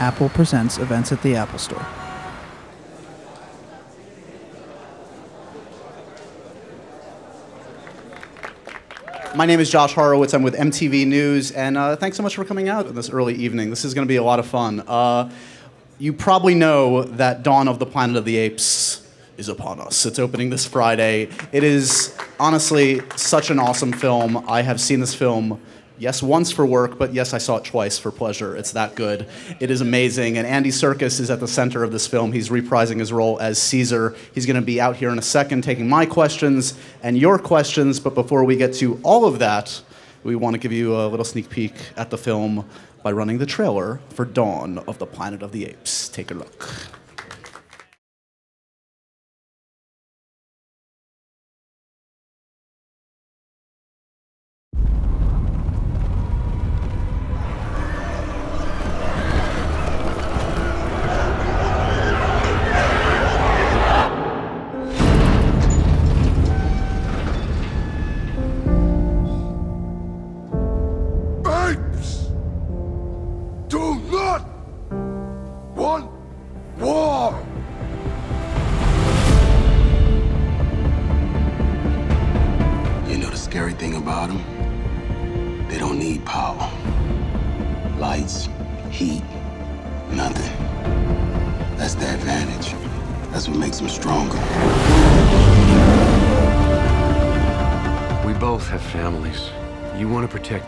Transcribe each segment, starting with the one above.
Apple Presents events at the Apple Store. My name is Josh Horowitz. I'm with MTV News, and uh, thanks so much for coming out this early evening. This is going to be a lot of fun. Uh, you probably know that Dawn of the Planet of the Apes is upon us. It's opening this Friday. It is honestly such an awesome film. I have seen this film yes, once for work, but yes, I saw it twice for pleasure. It's that good. It is amazing. And Andy Serkis is at the center of this film. He's reprising his role as Caesar. He's going to be out here in a second taking my questions and your questions. But before we get to all of that, we want to give you a little sneak peek at the film by running the trailer for Dawn of the Planet of the Apes. Take a look.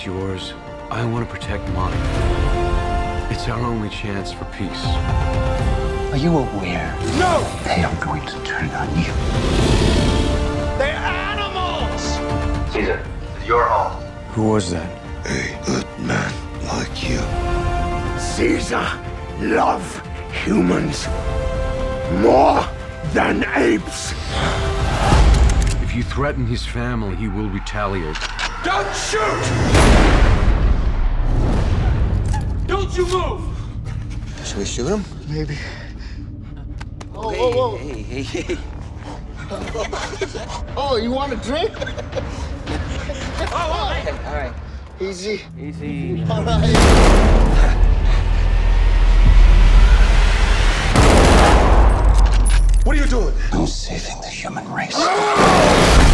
Protect yours. I want to protect mine. It's our only chance for peace. Are you aware No! they are going to turn on you? They're animals! Caesar, it's your home. Who was that? A good man like you. Caesar love humans more than apes. If you threaten his family, he will retaliate. Don't shoot! Don't you move! Should we shoot him? Maybe. Oh, whoa, whoa. Hey, hey, hey. Oh, you want a drink? Oh, all right. Easy. Easy. All right. What are you doing? I'm saving the human race.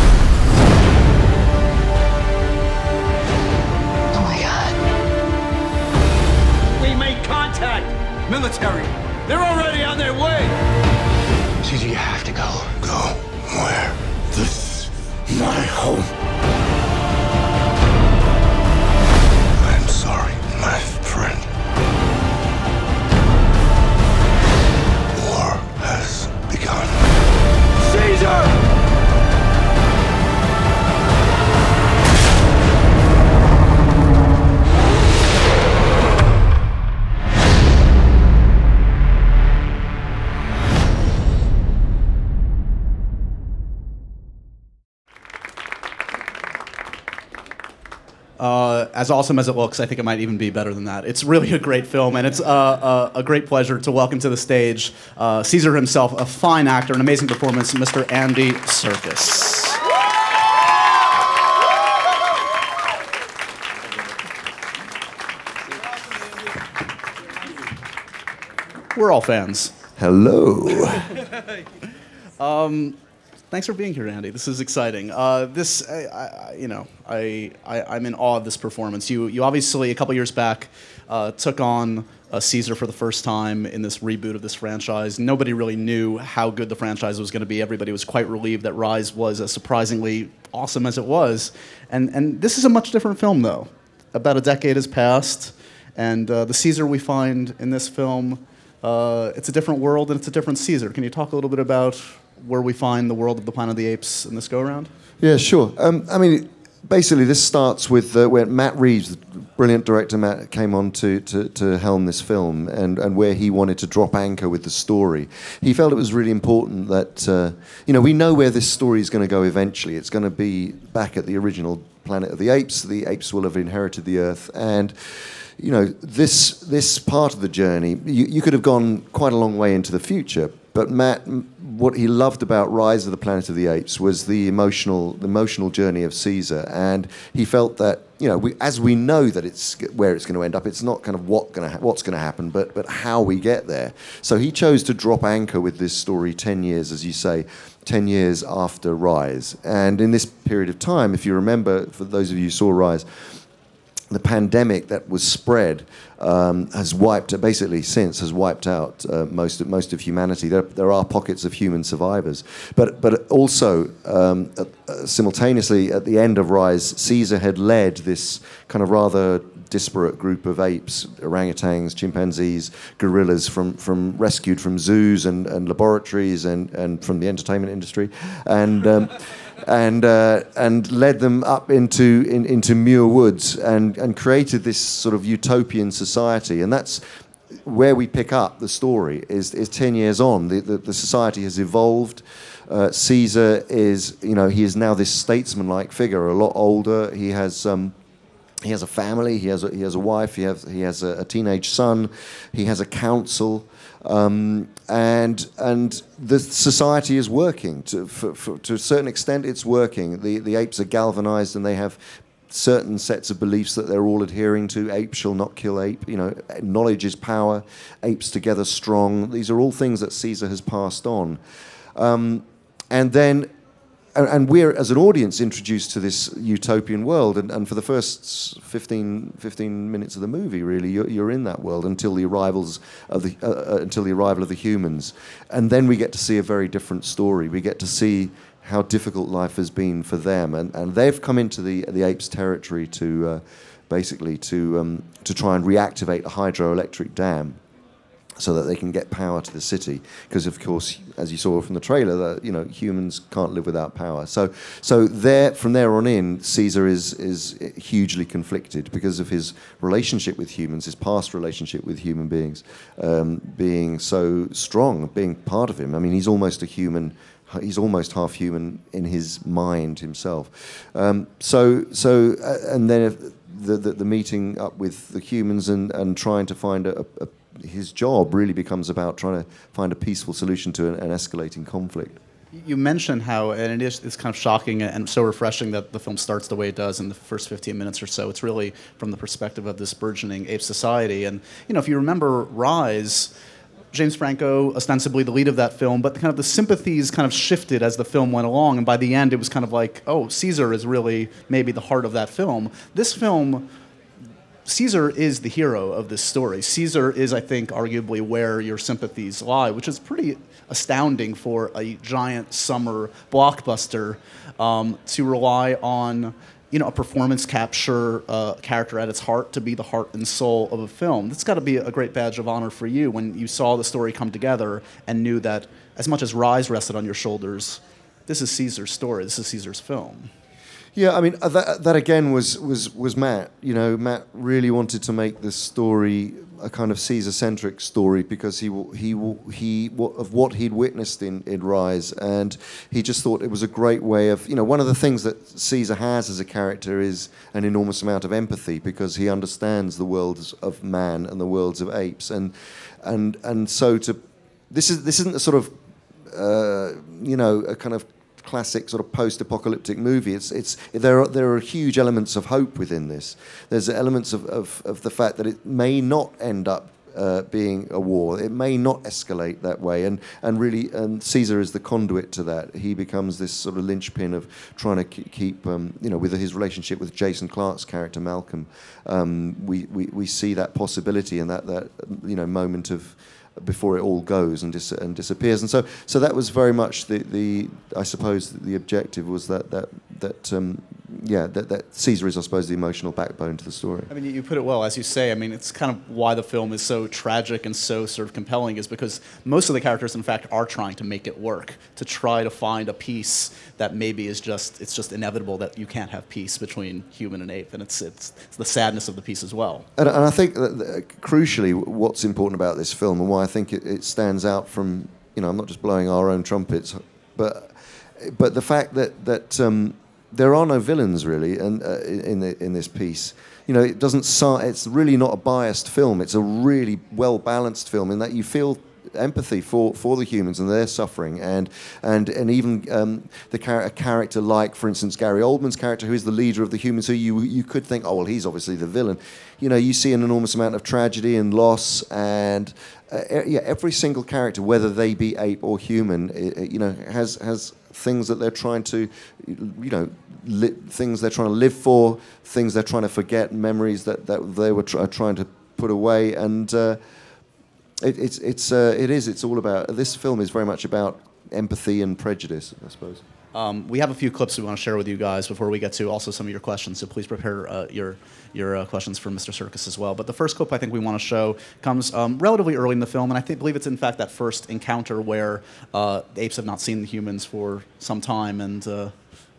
Military! They're already on their way! Caesar, you have to go. Go where? This is my home. Uh, as awesome as it looks, I think it might even be better than that. It's really a great film, and it's uh, uh, a great pleasure to welcome to the stage uh, Caesar himself, a fine actor, an amazing performance, Mr. Andy Serkis. We're all fans. Hello. Thanks for being here, Andy. This is exciting. Uh, this, I, I, you know, I, I, I'm in awe of this performance. You, you obviously a couple years back uh, took on uh, Caesar for the first time in this reboot of this franchise. Nobody really knew how good the franchise was going to be. Everybody was quite relieved that Rise was as surprisingly awesome as it was. And, and this is a much different film, though. About a decade has passed, and uh, the Caesar we find in this film, uh, it's a different world and it's a different Caesar. Can you talk a little bit about where we find the world of the Planet of the Apes in this go around? Yeah, sure. Um, I mean, basically, this starts with uh, when Matt Reeves, the brilliant director Matt, came on to, to, to helm this film and, and where he wanted to drop anchor with the story. He felt it was really important that, uh, you know, we know where this story is going to go eventually. It's going to be back at the original Planet of the Apes. The apes will have inherited the Earth. And you know, this this part of the journey, you, you could have gone quite a long way into the future, but Matt what he loved about Rise of the Planet of the Apes was the emotional, the emotional journey of Caesar, and he felt that you know, we, as we know that it's where it's going to end up, it's not kind of what gonna ha- what's going to happen, but but how we get there. So he chose to drop anchor with this story ten years, as you say, ten years after Rise, and in this period of time, if you remember, for those of you who saw Rise the pandemic that was spread um, has wiped basically since has wiped out uh, most of, most of humanity. There, there are pockets of human survivors, but but also um, uh, simultaneously at the end of Rise, Caesar had led this kind of rather disparate group of apes, orangutans, chimpanzees, gorillas from, from rescued from zoos and, and laboratories and, and from the entertainment industry, and. Um, and uh, and led them up into in, into Muir Woods and and created this sort of utopian society, and that's where we pick up the story is, is 10 years on. The, the, the society has evolved. Uh, Caesar is, you know, he is now this statesman-like figure, a lot older. He has, um, he has a family. He has a, he has a wife. He has, he has a, a teenage son. He has a council. Um, and and the society is working to, for, for, to a certain extent. It's working. The the apes are galvanized and they have certain sets of beliefs that they're all adhering to. Ape shall not kill ape. You know, knowledge is power. Apes together strong. These are all things that Caesar has passed on. Um, and then and, we're as an audience introduced to this utopian world. And, and for the first 15, 15 minutes of the movie really you're, you're in that world until the arrivals of the uh, uh, until the arrival of the humans. And then we get to see a very different story. We get to see how difficult life has been for them. And, and they've come into the the apes territory to uh, basically to um, to try and reactivate a hydroelectric dam so that they can get power to the city. Because of course, as you saw from the trailer, that you know humans can't live without power. So, so there from there on in, Caesar is is hugely conflicted because of his relationship with humans, his past relationship with human beings, um, being so strong, being part of him. I mean, he's almost a human. He's almost half human in his mind himself. Um, so, so, uh, and then the, the, the meeting up with the humans and, and trying to find a, a his job really becomes about trying to find a peaceful solution to an, an escalating conflict. You mentioned how, and it is it's kind of shocking and so refreshing that the film starts the way it does in the first 15 minutes or so. It's really from the perspective of this burgeoning ape society. And, you know, if you remember Rise, James Franco, ostensibly the lead of that film, but kind of the sympathies kind of shifted as the film went along. And by the end, it was kind of like, oh, Caesar is really maybe the heart of that film. This film Caesar is the hero of this story. Caesar is, I think, arguably where your sympathies lie, which is pretty astounding for a giant summer blockbuster um, to rely on you know, a performance capture uh, character at its heart to be the heart and soul of a film. That's got to be a great badge of honor for you when you saw the story come together and knew that as much as Rise rested on your shoulders, this is Caesar's story. This is Caesar's film. Yeah, I mean uh, that, that again was was was Matt. You know, Matt really wanted to make this story a kind of Caesar-centric story because he he he of what he'd witnessed in, in Rise, and he just thought it was a great way of you know one of the things that Caesar has as a character is an enormous amount of empathy because he understands the worlds of man and the worlds of apes, and and and so to this is this isn't a sort of uh, you know a kind of classic sort of post-apocalyptic movie. It's, it's, there, are, there are huge elements of hope within this. There's elements of, of, of the fact that it may not end up uh, being a war. It may not escalate that way, and and really, and Caesar is the conduit to that. He becomes this sort of linchpin of trying to keep, um, you know, with his relationship with Jason Clarke's character Malcolm. Um, we, we we see that possibility and that that you know moment of before it all goes and, dis- and disappears. And so, so that was very much the, the I suppose the objective was that that that um, yeah that, that Caesar is I suppose the emotional backbone to the story. I mean, you put it well, as you say. I mean, it's kind of why the film is so tragic and so sort of compelling is because most of the characters, in fact, are trying to make it work to try to find a peace that maybe is just it's just inevitable that you can't have peace between human and ape, and it's it's, it's the sadness of the piece as well. And, and I think that, that, crucially, what's important about this film and why I think it, it stands out from you know I'm not just blowing our own trumpets, but but the fact that that um, there are no villains really, and uh, in in this piece, you know, it doesn't. It's really not a biased film. It's a really well balanced film in that you feel empathy for, for the humans and their suffering, and and and even um, the char- a character like, for instance, Gary Oldman's character, who is the leader of the humans, who you you could think, oh well, he's obviously the villain. You know, you see an enormous amount of tragedy and loss, and uh, yeah, every single character, whether they be ape or human, i- i- you know, has has things that they're trying to, you know, li- things they're trying to live for, things they're trying to forget, memories that, that they were try- trying to put away, and uh, it, it's it's uh, it is it's all about this film is very much about empathy and prejudice, I suppose. Um, we have a few clips we want to share with you guys before we get to also some of your questions. So please prepare uh, your your uh, questions for Mr. Serkis as well. But the first clip I think we want to show comes um, relatively early in the film, and I think, believe it's in fact that first encounter where uh, the apes have not seen the humans for some time, and uh,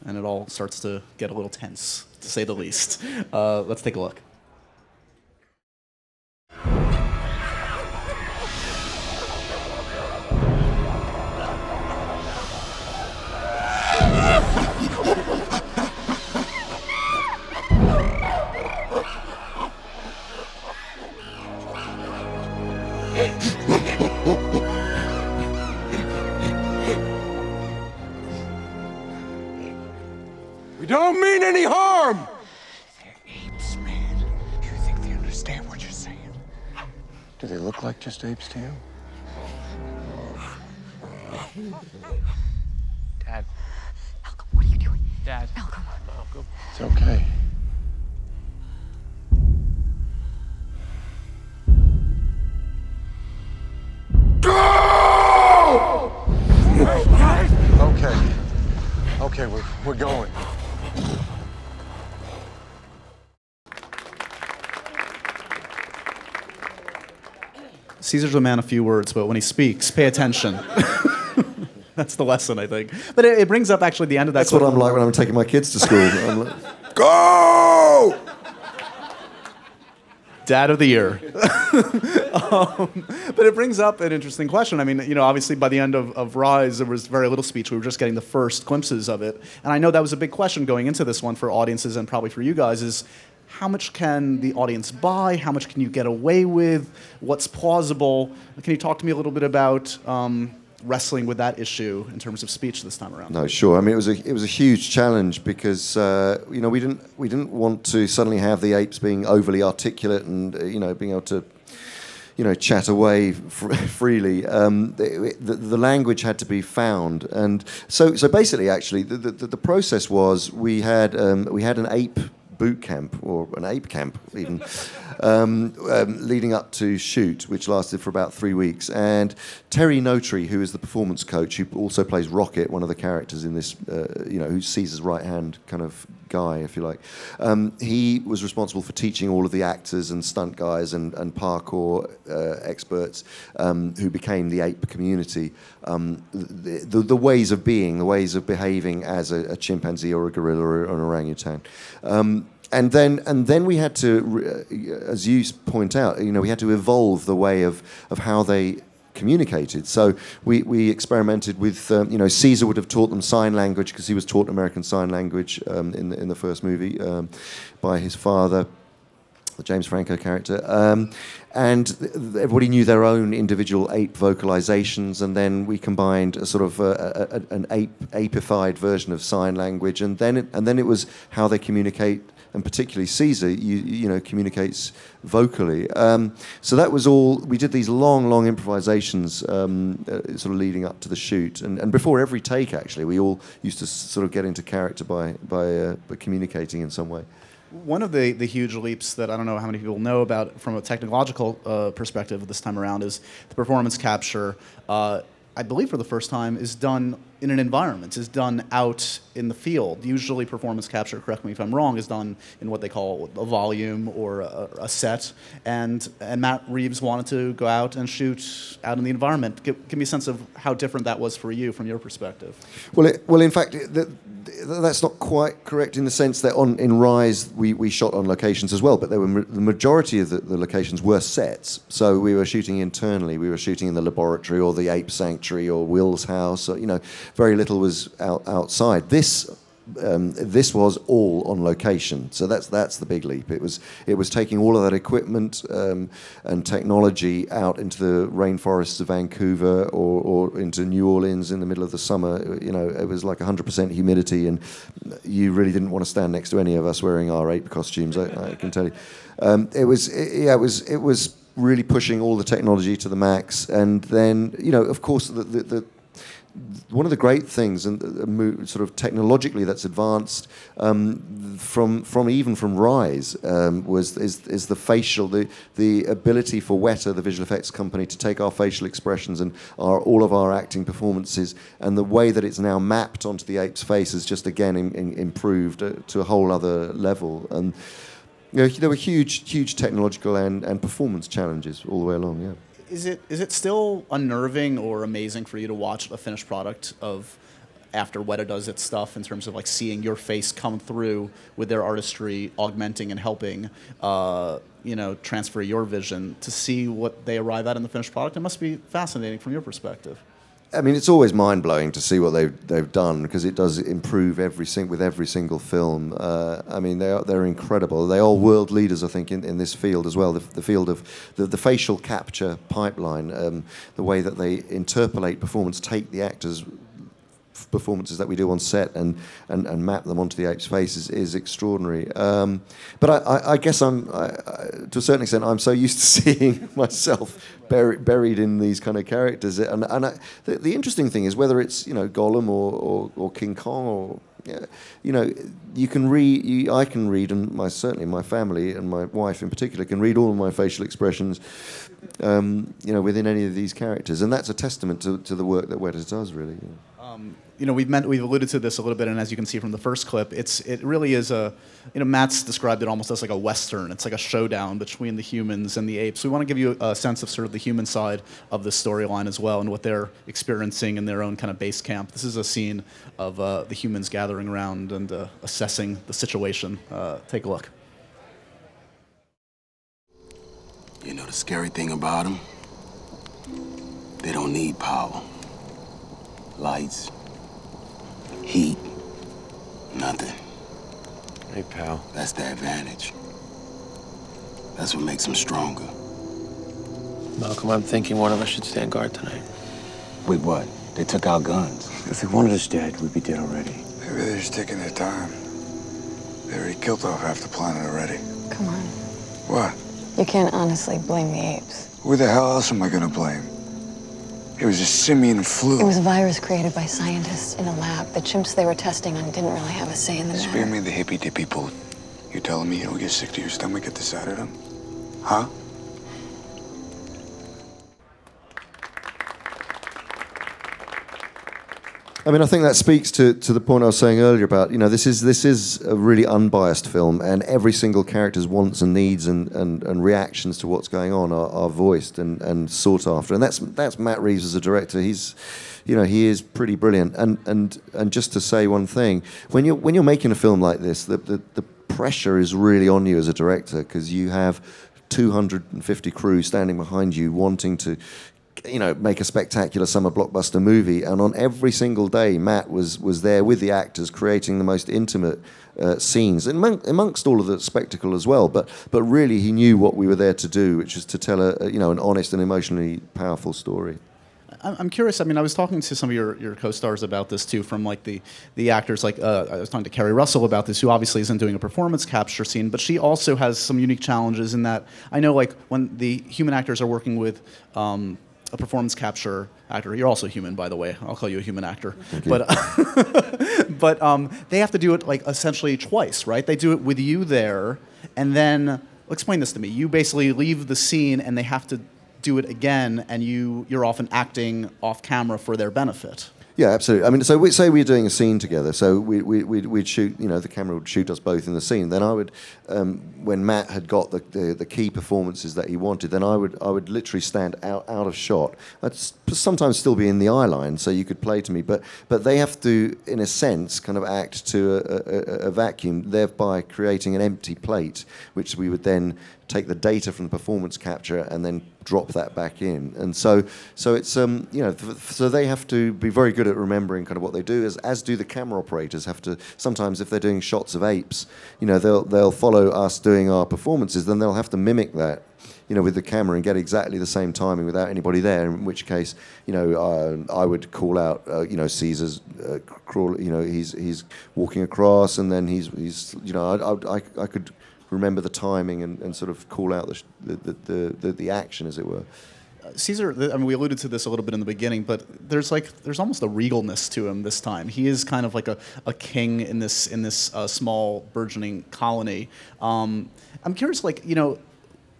and it all starts to get a little tense, to say the least. Uh, let's take a look. Don't mean any harm! They're apes, man. Do you think they understand what you're saying? Do they look like just apes to you? Dad. Malcolm, what are you doing? Dad. Malcolm. Malcolm. It's okay. Okay. Okay, we're, we're going. Caesar's a man of few words, but when he speaks, pay attention. That's the lesson, I think. But it, it brings up actually the end of that. That's what. I'm like when I'm taking my kids to school. Like, Go! Dad of the year. um, but it brings up an interesting question. I mean, you know, obviously by the end of, of Rise, there was very little speech. We were just getting the first glimpses of it. And I know that was a big question going into this one for audiences and probably for you guys is how much can the audience buy? How much can you get away with? What's plausible? Can you talk to me a little bit about um, wrestling with that issue in terms of speech this time around? No, sure. I mean, it was a it was a huge challenge because uh, you know we didn't we didn't want to suddenly have the apes being overly articulate and uh, you know being able to you know chat away fr- freely. Um, the, the, the language had to be found, and so so basically, actually, the the, the process was we had um, we had an ape boot camp or an ape camp even um, um, leading up to shoot which lasted for about three weeks. And terry notary who is the performance coach who also plays rocket one of the characters in this uh, you know who's caesar's right hand kind of guy if you like. Um, he was responsible for teaching all of the actors and stunt guys and, and parkour uh, experts um, who became the ape community um, the, the, the ways of being the ways of behaving as a, a chimpanzee or a gorilla or an orangutan um, and then and then we had to, uh, as you point out, you know, we had to evolve the way of of how they communicated. So we, we experimented with, um, you know, Caesar would have taught them sign language because he was taught American Sign Language um, in the in the first movie um, by his father. The James Franco character, um, and th- everybody knew their own individual ape vocalizations, and then we combined a sort of uh, a, a, an ape apeified version of sign language, and then it, and then it was how they communicate and particularly Caesar, you, you know, communicates vocally. Um, so that was all. We did these long, long improvisations, um, uh, sort of leading up to the shoot, and, and before every take, actually, we all used to sort of get into character by by, uh, by communicating in some way. One of the, the huge leaps that I don't know how many people know about from a technological uh, perspective this time around is the performance capture. Uh, I believe for the first time is done in an environment, is done out in the field. Usually, performance capture, correct me if I'm wrong, is done in what they call a volume or a, a set. And, and Matt Reeves wanted to go out and shoot out in the environment. Give, give me a sense of how different that was for you from your perspective. Well, it, well, in fact, that, that's not quite correct in the sense that on in Rise we, we shot on locations as well, but were the majority of the, the locations were sets. So we were shooting internally. We were shooting in the laboratory or the ape sanctuary or Will's house. Or, you know, very little was out, outside. This um, this was all on location. So that's that's the big leap. It was it was taking all of that equipment um, and technology out into the rainforests of Vancouver or, or into New Orleans in the middle of the summer. You know, it was like 100% humidity, and you really didn't want to stand next to any of us wearing our ape costumes. I, I can tell you. Um, it was it, yeah, it was it was really pushing all the technology to the max, and then you know, of course, the, the, the one of the great things and uh, sort of technologically that's advanced um, from from even from Rise um, was is, is the facial the the ability for Weta the visual effects company to take our facial expressions and our all of our acting performances and the way that it's now mapped onto the ape's face has just again in, in, improved uh, to a whole other level. And you know, there were huge huge technological and, and performance challenges all the way along yeah is it is it still unnerving or amazing for you to watch a finished product of after Weta does its stuff in terms of like seeing your face come through with their artistry, augmenting and helping, uh, you know, transfer your vision to see what they arrive at in the finished product? It must be fascinating from your perspective. I mean, it's always mind blowing to see what they've they've done because it does improve every sing- with every single film. Uh, I mean, they are they're incredible. They are world leaders, I think, in, in this field as well. The, the field of the, the facial capture pipeline, um, the way that they interpolate performance, take the actors performances that we do on set and, and, and map them onto the ape's faces is, is extraordinary. Um, but I, I, I, guess I'm, I, to a certain extent, I'm so used to seeing myself buried, buried in these kind of characters. And, and the, the, interesting thing is whether it's you know Gollum or, or, or King Kong or you know, you can read. You, I can read, and my certainly my family and my wife in particular can read all of my facial expressions. Um, you know, within any of these characters, and that's a testament to, to the work that Weta does, really. Um, you know, we've meant, we've alluded to this a little bit, and as you can see from the first clip, it's it really is a, you know, Matt's described it almost as like a western. It's like a showdown between the humans and the apes. We want to give you a sense of sort of the human side of the storyline as well, and what they're experiencing in their own kind of base camp. This is a scene of uh, the humans gathering around and uh, assessing the situation. Uh, take a look. You know the scary thing about them? They don't need power. Lights, heat, nothing. Hey, pal. That's the advantage. That's what makes them stronger. Malcolm, I'm thinking one of us should stand guard tonight. Wait, what? They took our guns. If they wanted us dead, we'd be dead already. Maybe they're just taking their time. They already killed off half the planet already. Come on. What? You can't honestly blame the apes. Who the hell else am I gonna blame? It was a simian flu. It was a virus created by scientists in a lab. The chimps they were testing on didn't really have a say in the matter. Spare me the hippy dippy poot. You telling me you don't get sick to your stomach at the sight of them? Huh? I mean, I think that speaks to, to the point I was saying earlier about you know this is this is a really unbiased film, and every single character's wants and needs and, and, and reactions to what's going on are, are voiced and, and sought after, and that's that's Matt Reeves as a director. He's you know he is pretty brilliant, and and and just to say one thing, when you're when you're making a film like this, the the, the pressure is really on you as a director because you have 250 crew standing behind you wanting to you know, make a spectacular summer blockbuster movie. And on every single day, Matt was was there with the actors, creating the most intimate uh, scenes, and among, amongst all of the spectacle as well. But but really, he knew what we were there to do, which was to tell a, a you know an honest and emotionally powerful story. I'm curious. I mean, I was talking to some of your, your co-stars about this too, from like the the actors. Like uh, I was talking to Keri Russell about this, who obviously isn't doing a performance capture scene, but she also has some unique challenges in that I know like when the human actors are working with. Um, a performance capture actor. You're also human, by the way. I'll call you a human actor. But but um, they have to do it like essentially twice, right? They do it with you there, and then explain this to me. You basically leave the scene, and they have to do it again, and you you're often acting off camera for their benefit. Yeah, absolutely. I mean, so we say we're doing a scene together. So we, we, we'd, we'd, shoot, you know, the camera would shoot us both in the scene. Then I would, um, when Matt had got the, the, the, key performances that he wanted, then I would I would literally stand out, out of shot. I'd sometimes still be in the eye line, so you could play to me. But but they have to, in a sense, kind of act to a, a, a vacuum, thereby creating an empty plate, which we would then take the data from the performance capture and then drop that back in. And so, so it's um, you know, th- so they have to be very good at remembering kind of what they do, as as do the camera operators have to. Sometimes, if they're doing shots of apes, you know, they'll they'll follow us doing our performances, then they'll have to mimic that. You know, with the camera and get exactly the same timing without anybody there. In which case, you know, uh, I would call out, uh, you know, Caesar's uh, crawl. You know, he's he's walking across, and then he's he's, you know, I I, I, I could remember the timing and, and sort of call out the, sh- the, the, the, the action, as it were. Caesar, I mean, we alluded to this a little bit in the beginning, but there's like there's almost a regalness to him this time. He is kind of like a, a king in this in this uh, small burgeoning colony. Um, I'm curious, like you know,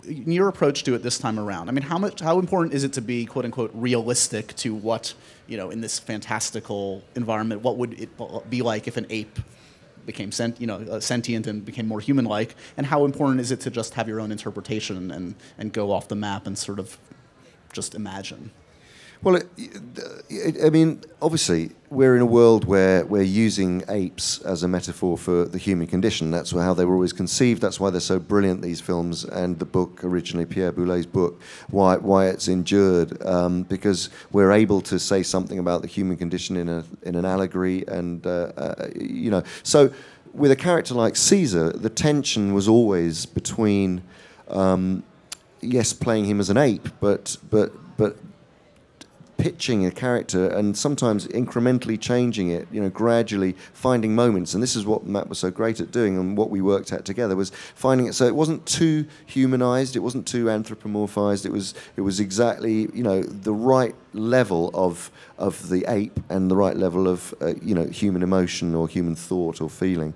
your approach to it this time around. I mean, how much how important is it to be quote unquote realistic to what you know in this fantastical environment? What would it be like if an ape became sent, you know, uh, sentient and became more human-like? And how important is it to just have your own interpretation and and go off the map and sort of just imagine? Well, it, it, I mean, obviously, we're in a world where we're using apes as a metaphor for the human condition. That's how they were always conceived. That's why they're so brilliant, these films, and the book, originally Pierre Boulle's book, why, why it's endured, um, because we're able to say something about the human condition in, a, in an allegory, and, uh, uh, you know. So, with a character like Caesar, the tension was always between. Um, yes, playing him as an ape, but but but pitching a character and sometimes incrementally changing it, you know, gradually finding moments. And this is what Matt was so great at doing and what we worked at together was finding it. So it wasn't too humanized, it wasn't too anthropomorphized, it was it was exactly, you know, the right level of of the ape and the right level of uh, you know human emotion or human thought or feeling,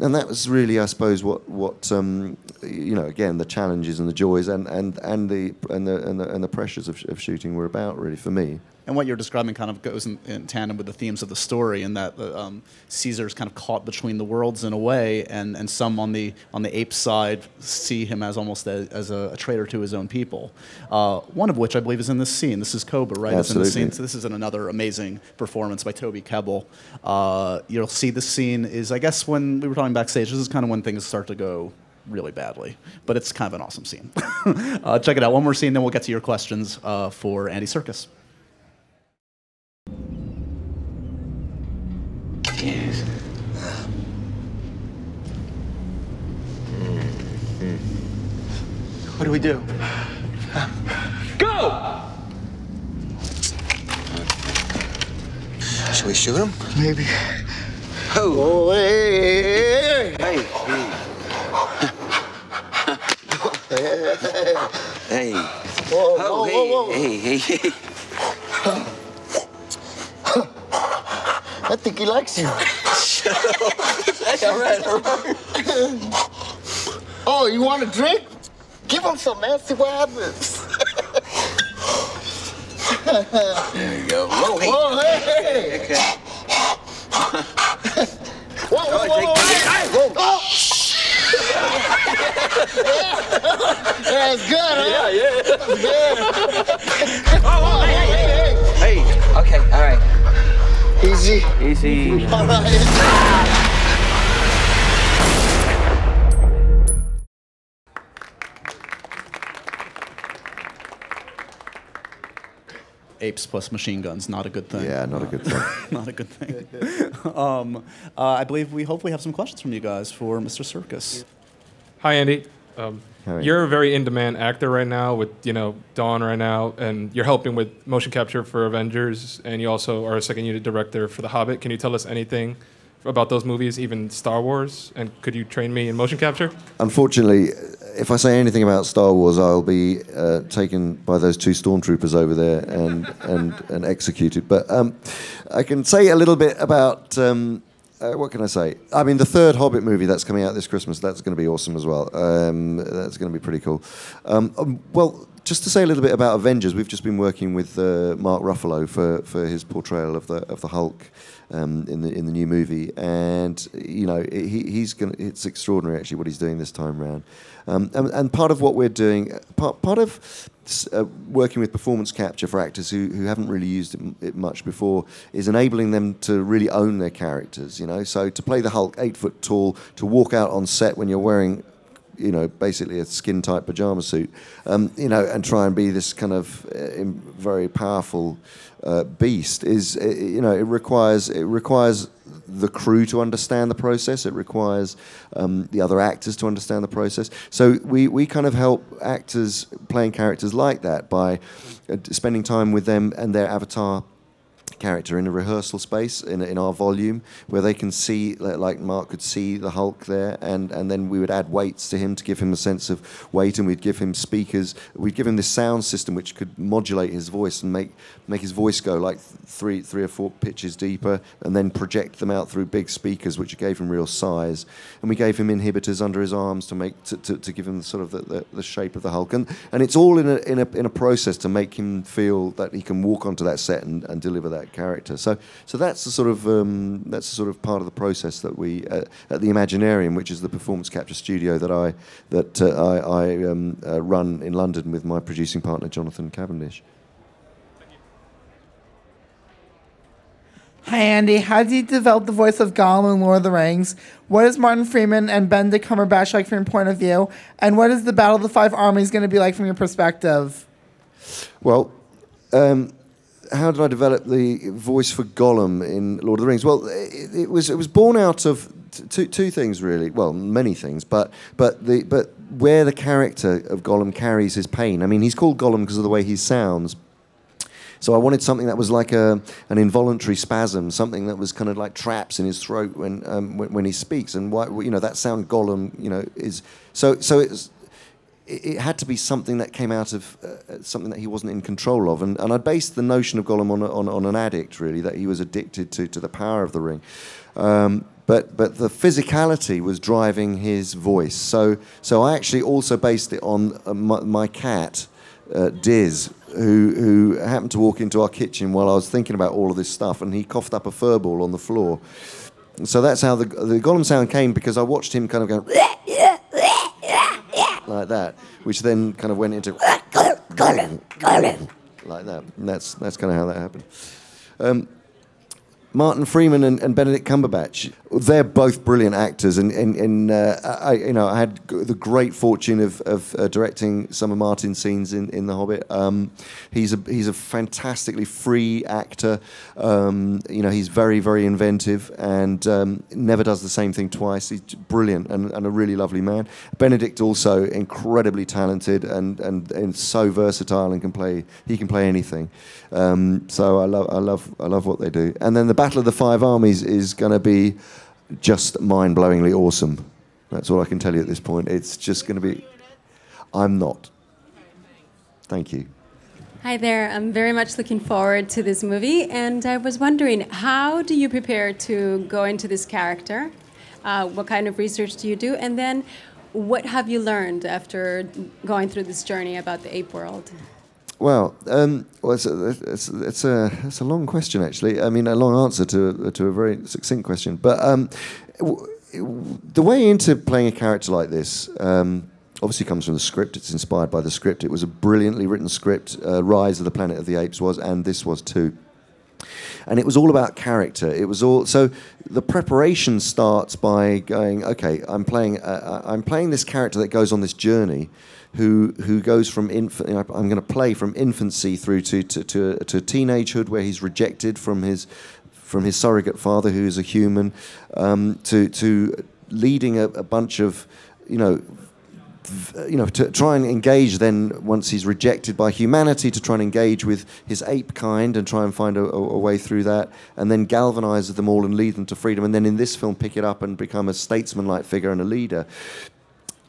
and that was really, I suppose, what what um, you know again the challenges and the joys and and and the and the and the, and the pressures of, of shooting were about really for me. And what you're describing kind of goes in, in tandem with the themes of the story, in that uh, um, Caesar's kind of caught between the worlds in a way, and, and some on the on the ape side see him as almost a, as a, a traitor to his own people. Uh, one of which I believe is in this scene. This is Koba, right? It's in Absolutely. the scene. So this is in another amazing performance by Toby Kebbell. Uh, you'll see this scene is, I guess, when we were talking backstage. This is kind of when things start to go really badly, but it's kind of an awesome scene. uh, check it out. One more scene, then we'll get to your questions uh, for Andy Serkis. Yes. What do we do? Go! Should we shoot him? Maybe. Oh, hey, hey, hey. Whoa, Oh, whoa, hey, whoa, whoa. hey, hey, hey. I think he likes you. hey, all right, all right. oh, you want a drink? Give him some, man. See what happens. There you go. Whoa, hey. Whoa, hey, hey. Okay. Whoa, whoa, whoa, drink. whoa, hey, hey. Oh. yeah, it's good, huh? Yeah, yeah. Good. Oh, oh, hey, hey, hey. Hey. Okay, all right. Easy. Easy. All right. apes plus machine guns not a good thing Yeah, not a good thing. not a good thing um, uh, i believe we hopefully have some questions from you guys for mr Serkis Hi, Andy. Um, You? you're a very in-demand actor right now with you know Dawn right now, and you're helping with motion capture for Avengers, and you also are a second unit director for The Hobbit. Can you tell us anything about those movies, even Star Wars? And could you train me in motion capture? Unfortunately, if I say anything about Star Wars, I'll be uh, taken by those two stormtroopers over there and and, and executed. But um, I can say a little bit about. Um, uh, what can I say? I mean, the third Hobbit movie that's coming out this Christmas, that's going to be awesome as well. Um, that's going to be pretty cool. Um, um, well, just to say a little bit about Avengers, we've just been working with uh, Mark Ruffalo for, for his portrayal of the of the Hulk um, in the in the new movie, and you know he, he's going. It's extraordinary actually what he's doing this time round, um, and, and part of what we're doing, part part of uh, working with performance capture for actors who, who haven't really used it, it much before is enabling them to really own their characters. You know, so to play the Hulk eight foot tall, to walk out on set when you're wearing you know, basically a skin tight pajama suit, um, you know, and try and be this kind of uh, very powerful uh, beast is, uh, you know, it requires it requires the crew to understand the process. It requires um, the other actors to understand the process. So we, we kind of help actors playing characters like that by uh, spending time with them and their avatar character in a rehearsal space in, in our volume where they can see like Mark could see the Hulk there and, and then we would add weights to him to give him a sense of weight and we'd give him speakers. We'd give him this sound system which could modulate his voice and make make his voice go like three three or four pitches deeper and then project them out through big speakers which gave him real size. And we gave him inhibitors under his arms to make to, to, to give him sort of the, the, the shape of the Hulk. And and it's all in a, in a in a process to make him feel that he can walk onto that set and, and deliver that character. So, so that's the sort of um, that's the sort of part of the process that we uh, at the Imaginarium, which is the performance capture studio that I that uh, I, I um, uh, run in London with my producing partner Jonathan Cavendish. Hi, Andy. How did you develop the voice of Gollum in Lord of the Rings? What is Martin Freeman and Ben Benedict Cumberbatch like from your point of view? And what is the Battle of the Five Armies going to be like from your perspective? Well, um, how did I develop the voice for Gollum in Lord of the Rings? Well, it, it was it was born out of two two things really. Well, many things, but but the but where the character of Gollum carries his pain. I mean, he's called Gollum because of the way he sounds. So I wanted something that was like a, an involuntary spasm, something that was kind of like traps in his throat when um, when, when he speaks, and why you know that sound Gollum, you know, is so so it's it, had to be something that came out of uh, something that he wasn't in control of. And, and I based the notion of Gollum on, on, on an addict, really, that he was addicted to, to the power of the ring. Um, but, but the physicality was driving his voice. So, so I actually also based it on uh, my, my, cat, uh, Diz, who, who happened to walk into our kitchen while I was thinking about all of this stuff, and he coughed up a fur ball on the floor. So that's how the, the Gollum sound came because I watched him kind of going like that, which then kind of went into like that. And that's that's kind of how that happened. Um, Martin Freeman and, and, Benedict Cumberbatch, they're both brilliant actors, and, and, and uh, I, you know, I had the great fortune of, of uh, directing some of Martin's scenes in, in The Hobbit. Um, he's a he's a fantastically free actor. Um, you know, he's very very inventive and um, never does the same thing twice. He's brilliant and, and a really lovely man. Benedict also incredibly talented and, and, and so versatile and can play he can play anything. Um, so I love I love I love what they do. And then the Battle of the Five Armies is going to be just mind blowingly awesome. That's all I can tell you at this point. It's just going to be. I'm not. Thank you. Hi there. I'm very much looking forward to this movie, and I was wondering, how do you prepare to go into this character? Uh, what kind of research do you do? And then, what have you learned after going through this journey about the ape world? Well, um, well it's, a, it's, it's, a, it's a long question, actually. I mean, a long answer to, to a very succinct question. But um, w- the way into playing a character like this um, obviously comes from the script. It's inspired by the script. It was a brilliantly written script. Uh, Rise of the Planet of the Apes was, and this was too. And it was all about character. It was all so. The preparation starts by going, okay, I'm playing. Uh, I'm playing this character that goes on this journey who who goes from infant. You know, I'm going to play from infancy through to to, to to teenagehood, where he's rejected from his from his surrogate father, who is a human, um, to to leading a, a bunch of you know you know, to try and engage then once he's rejected by humanity, to try and engage with his ape kind and try and find a, a, way through that, and then galvanize them all and lead them to freedom, and then in this film pick it up and become a statesman-like figure and a leader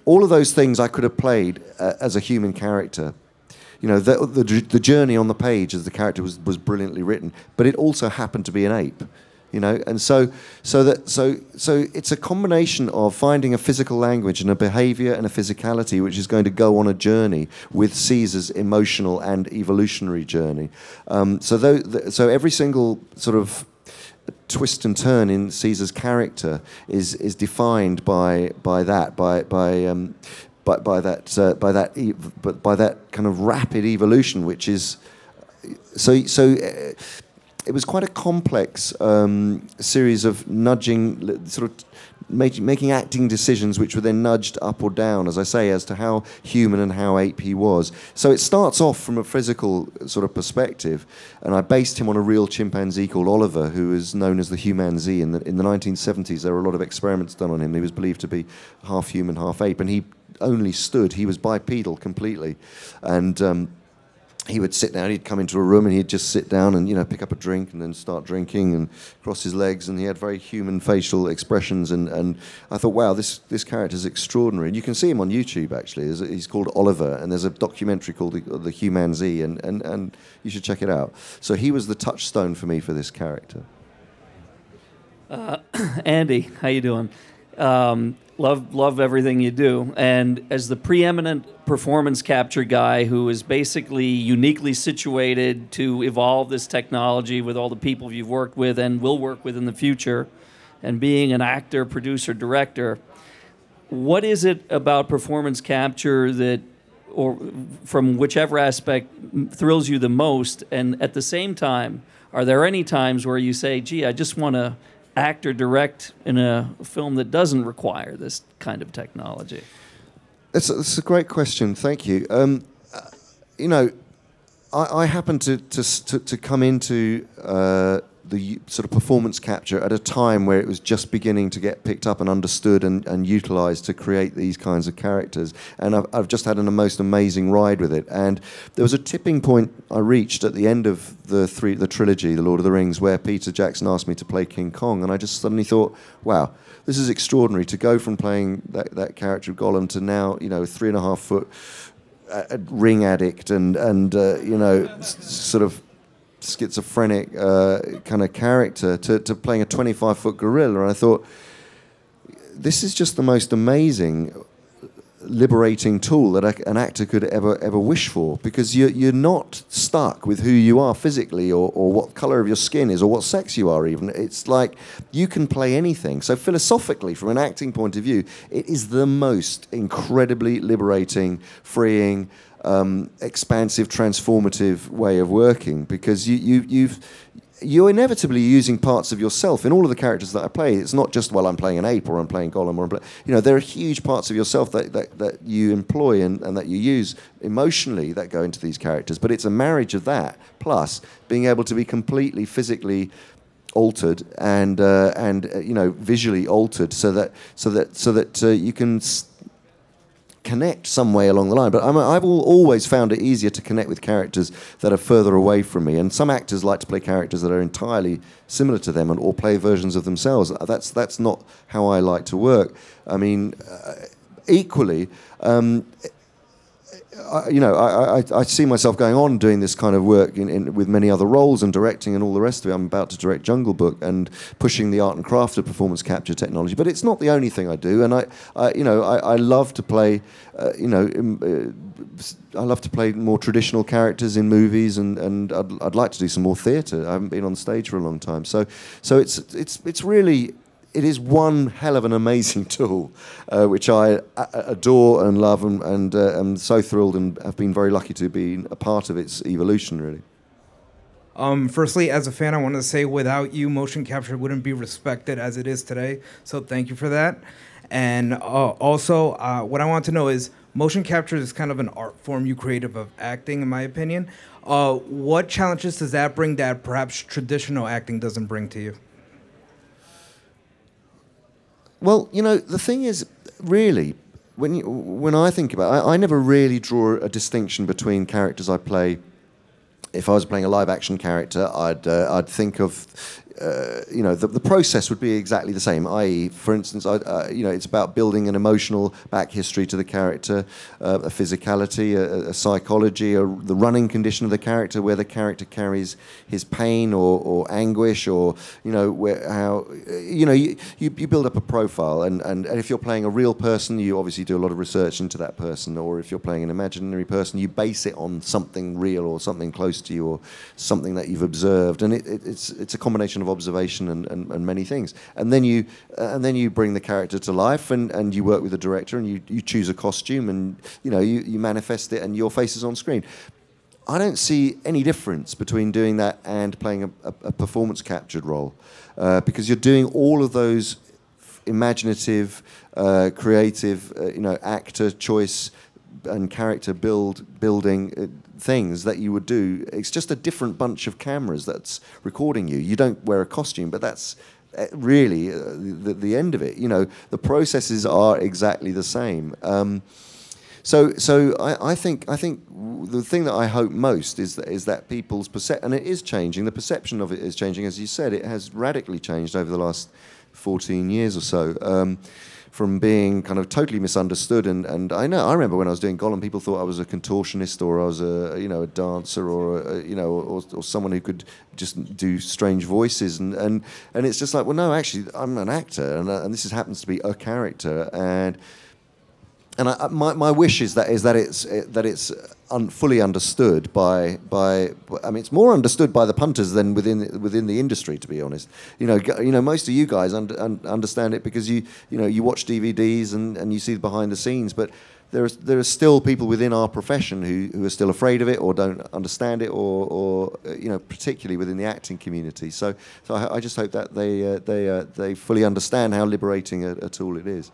all of those things I could have played uh, as a human character. You know, the, the, the journey on the page as the character was, was brilliantly written, but it also happened to be an ape. You know, and so so that so so it's a combination of finding a physical language and a behavior and a physicality which is going to go on a journey with Caesar's emotional and evolutionary journey. Um, so th- so every single sort of twist and turn in Caesar's character is is defined by by that by by um, by, by that uh, by that by that kind of rapid evolution, which is so so. Uh, it was quite a complex um, series of nudging, sort of making, making acting decisions which were then nudged up or down, as I say, as to how human and how ape he was. So it starts off from a physical sort of perspective, and I based him on a real chimpanzee called Oliver, who is known as the humanzee. In the, in the 1970s, there were a lot of experiments done on him. He was believed to be half human, half ape, and he only stood. He was bipedal completely, and um, he would sit down. He'd come into a room and he'd just sit down and you know pick up a drink and then start drinking and cross his legs. And he had very human facial expressions. And, and I thought, wow, this this character is extraordinary. And you can see him on YouTube actually. He's called Oliver, and there's a documentary called The, the Humanzee, and, and and you should check it out. So he was the touchstone for me for this character. Uh, Andy, how you doing? Um, love love everything you do. And as the preeminent performance capture guy who is basically uniquely situated to evolve this technology with all the people you've worked with and will work with in the future, and being an actor, producer, director, what is it about performance capture that or from whichever aspect thrills you the most and at the same time are there any times where you say gee i just want to act or direct in a film that doesn't require this kind of technology It's a, great question. Thank you. Um, uh, you know, I, I happen to, to, to, to come into uh, the sort of performance capture at a time where it was just beginning to get picked up and understood and, and utilized to create these kinds of characters. And I've, I've just had an most amazing ride with it. And there was a tipping point I reached at the end of the three, the trilogy, The Lord of the Rings, where Peter Jackson asked me to play King Kong. And I just suddenly thought, wow, this is extraordinary to go from playing that, that character of Gollum to now, you know, three and a half foot uh, ring addict and and uh, you know sort of schizophrenic uh, kind of character to, to playing a 25 foot gorilla. And I thought this is just the most amazing liberating tool that a- an actor could ever ever wish for because you're, you're not stuck with who you are physically or, or what color of your skin is or what sex you are even. It's like you can play anything. So philosophically from an acting point of view it is the most incredibly liberating freeing um, expansive transformative way of working because you, you you've you're inevitably using parts of yourself in all of the characters that I play. It's not just well, I'm playing an ape or I'm playing Gollum or I'm play, you know there are huge parts of yourself that, that, that you employ and, and that you use emotionally that go into these characters. But it's a marriage of that plus being able to be completely physically altered and uh, and uh, you know visually altered so that so that so that uh, you can. S- connect some way along the line. But I'm, I've always found it easier to connect with characters that are further away from me. And some actors like to play characters that are entirely similar to them and, or play versions of themselves. That's, that's not how I like to work. I mean, uh, equally, um, I, you know, I, I, I see myself going on doing this kind of work in, in, with many other roles and directing and all the rest of it. I'm about to direct Jungle Book and pushing the art and craft of performance capture technology. But it's not the only thing I do, and I, I you know, I, love to play, uh, you know, uh, I love to play more traditional characters in movies, and, and I'd, I'd like to do some more theatre. I haven't been on stage for a long time, so so it's it's it's really it is one hell of an amazing tool, uh, which I adore and love, and, and uh, am so thrilled and have been very lucky to be a part of its evolution, really. Um, firstly, as a fan, I want to say without you, motion capture wouldn't be respected as it is today. So thank you for that. And uh, also, uh, what I want to know is motion capture is kind of an art form you creative of acting, in my opinion. Uh, what challenges does that bring that perhaps traditional acting doesn't bring to you? Well, you know, the thing is, really, when you, when I think about it, I, I never really draw a distinction between characters I play. If I was playing a live action character, I'd uh, I'd think of. Uh, you know, the, the process would be exactly the same. I.e., for instance, I, uh, you know, it's about building an emotional back history to the character, uh, a physicality, a, a psychology, a, the running condition of the character, where the character carries his pain or, or anguish, or you know, where how you know you, you, you build up a profile, and, and, and if you're playing a real person, you obviously do a lot of research into that person, or if you're playing an imaginary person, you base it on something real or something close to you, or something that you've observed, and it, it, it's it's a combination of observation and, and, and many things, and then you uh, and then you bring the character to life, and, and you work with the director, and you, you choose a costume, and you know you, you manifest it, and your face is on screen. I don't see any difference between doing that and playing a, a, a performance captured role, uh, because you're doing all of those imaginative, uh, creative, uh, you know, actor choice and character build building uh, things that you would do. It's just a different bunch of cameras that's recording you. You don't wear a costume, but that's uh, really uh, the, the end of it. You know, the processes are exactly the same. Um, so, so I, I think I think the thing that I hope most is that is that people's perception, and it is changing. The perception of it is changing, as you said. It has radically changed over the last 14 years or so. Um, from being kind of totally misunderstood, and, and I know I remember when I was doing Gollum, people thought I was a contortionist or I was a you know a dancer or a, you know or, or someone who could just do strange voices, and, and and it's just like well no actually I'm an actor, and, uh, and this is, happens to be a character, and and I, my, my wish is that is that it's that it's un, fully understood by by I mean it's more understood by the punters than within within the industry to be honest you know you know most of you guys un, un, understand it because you you know you watch DVDs and, and you see the behind the scenes but there are, there are still people within our profession who, who are still afraid of it or don't understand it or, or uh, you know particularly within the acting community so so I, I just hope that they uh, they uh, they fully understand how liberating a, a tool it is.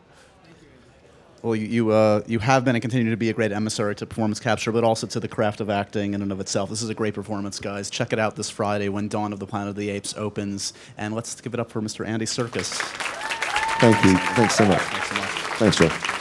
Well, you you, uh, you have been and continue to be a great emissary to performance capture, but also to the craft of acting in and of itself. This is a great performance, guys. Check it out this Friday when Dawn of the Planet of the Apes opens, and let's give it up for Mr. Andy Serkis. Thank you. Thanks so much. Thanks so much. Thanks, Joe.